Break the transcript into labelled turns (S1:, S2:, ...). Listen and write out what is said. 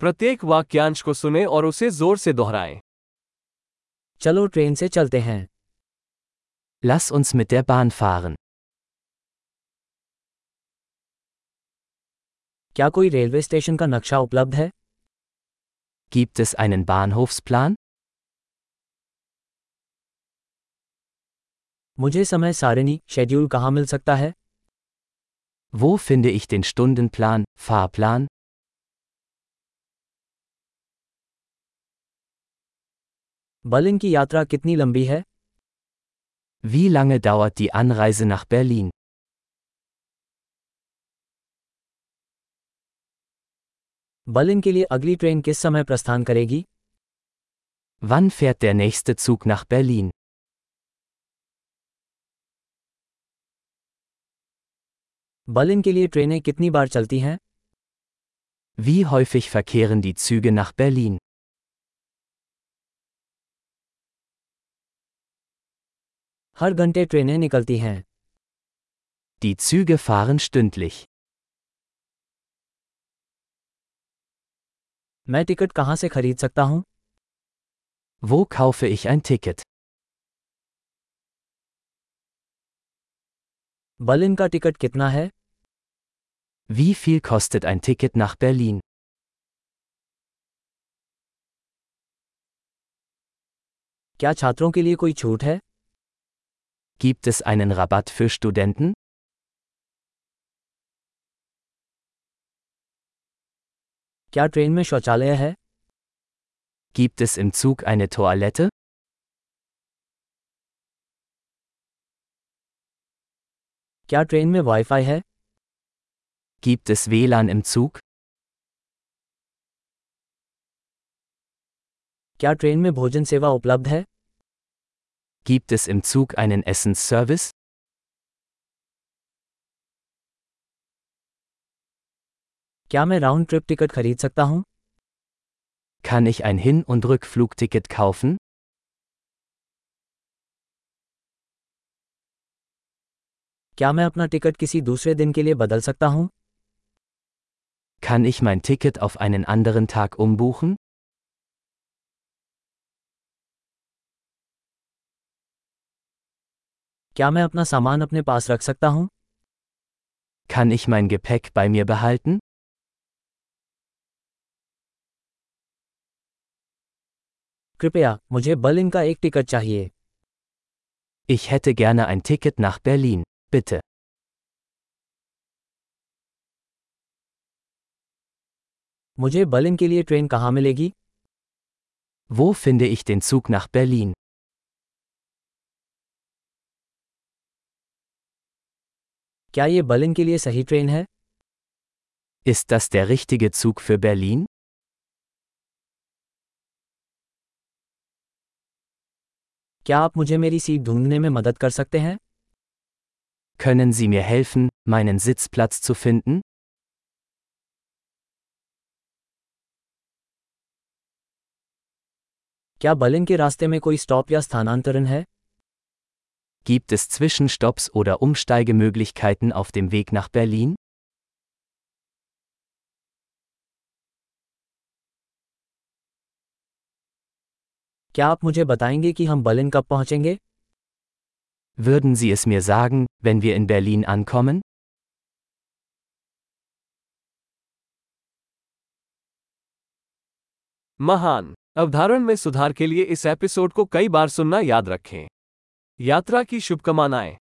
S1: प्रत्येक वाक्यांश को सुने और उसे ज़ोर से दोहराएँ
S2: चलो ट्रेन से चलते हैं
S3: Lass uns mit der Bahn fahren.
S2: क्या कोई रेलवे स्टेशन का नक्शा उपलब्ध है
S3: Gibt es einen Bahnhofsplan?
S2: मुझे समय सारिणी शेड्यूल कहाँ मिल सकता है
S3: Wo finde ich den Stundenplan, Fahrplan?
S2: Berlin की यात्रा कितनी लंबी है
S3: Wie lange dauert die Anreise nach Berlin?
S2: Berlin के लिए अगली ट्रेन किस समय प्रस्थान करेगी
S3: Wann fährt der nächste Zug nach Berlin?
S2: Berlin के लिए ट्रेनें कितनी बार चलती हैं
S3: Wie häufig verkehren die Züge nach Berlin?
S2: हर घंटे ट्रेनें निकलती हैं
S3: Die Züge fahren stündlich.
S2: मैं टिकट कहाँ से खरीद सकता हूँ
S3: Wo kaufe ich ein Ticket?
S2: Berlin का टिकट कितना है
S3: Wie viel kostet ein Ticket nach Berlin?
S2: क्या छात्रों के लिए कोई छूट है
S3: Gibt es einen Rabatt für Studenten?
S2: क्या ट्रेन में शौचालय है
S3: Gibt es im Zug eine Toilette?
S2: क्या ट्रेन में वाईफाई है
S3: Gibt es WLAN im Zug?
S2: क्या ट्रेन में भोजन सेवा उपलब्ध है
S3: Gibt es im Zug einen Essensservice?
S2: क्या मैं राउंड ट्रिप टिकट खरीद सकता हूँ
S3: Kann ich ein Hin- und Rückflugticket kaufen?
S2: क्या मैं अपना टिकट किसी दूसरे दिन के लिए बदल सकता हूँ
S3: Kann ich mein Ticket auf einen anderen Tag umbuchen?
S2: क्या मैं अपना सामान अपने पास रख सकता हूँ
S3: Kann ich mein Gepäck bei mir behalten?
S2: कृपया मुझे बर्लिन का एक टिकट चाहिए
S3: Ich hätte gerne ein Ticket nach Berlin, bitte.
S2: मुझे बर्लिन के लिए ट्रेन कहाँ मिलेगी
S3: Wo finde ich den Zug nach Berlin?
S2: क्या ये बर्लिन के लिए सही ट्रेन है
S3: Ist das der richtige Zug für Berlin?
S2: क्या आप मुझे मेरी सीट ढूँढने में मदद कर सकते हैं
S3: Können Sie mir helfen, meinen Sitzplatz zu finden?
S2: क्या बर्लिन के रास्ते में कोई स्टॉप या स्थानांतरण है
S3: Gibt es Zwischenstopps oder Umsteigemöglichkeiten auf dem Weg nach Berlin?
S2: क्या आप मुझे बताएंगे कि हम बर्लिन कब पहुंचेंगे
S3: Würden Sie es mir sagen, wenn wir in Berlin ankommen?
S1: महान अवधारण में सुधार के लिए इस एपिसोड को कई बार सुनना याद रखें यात्रा की शुभकामनाएँ।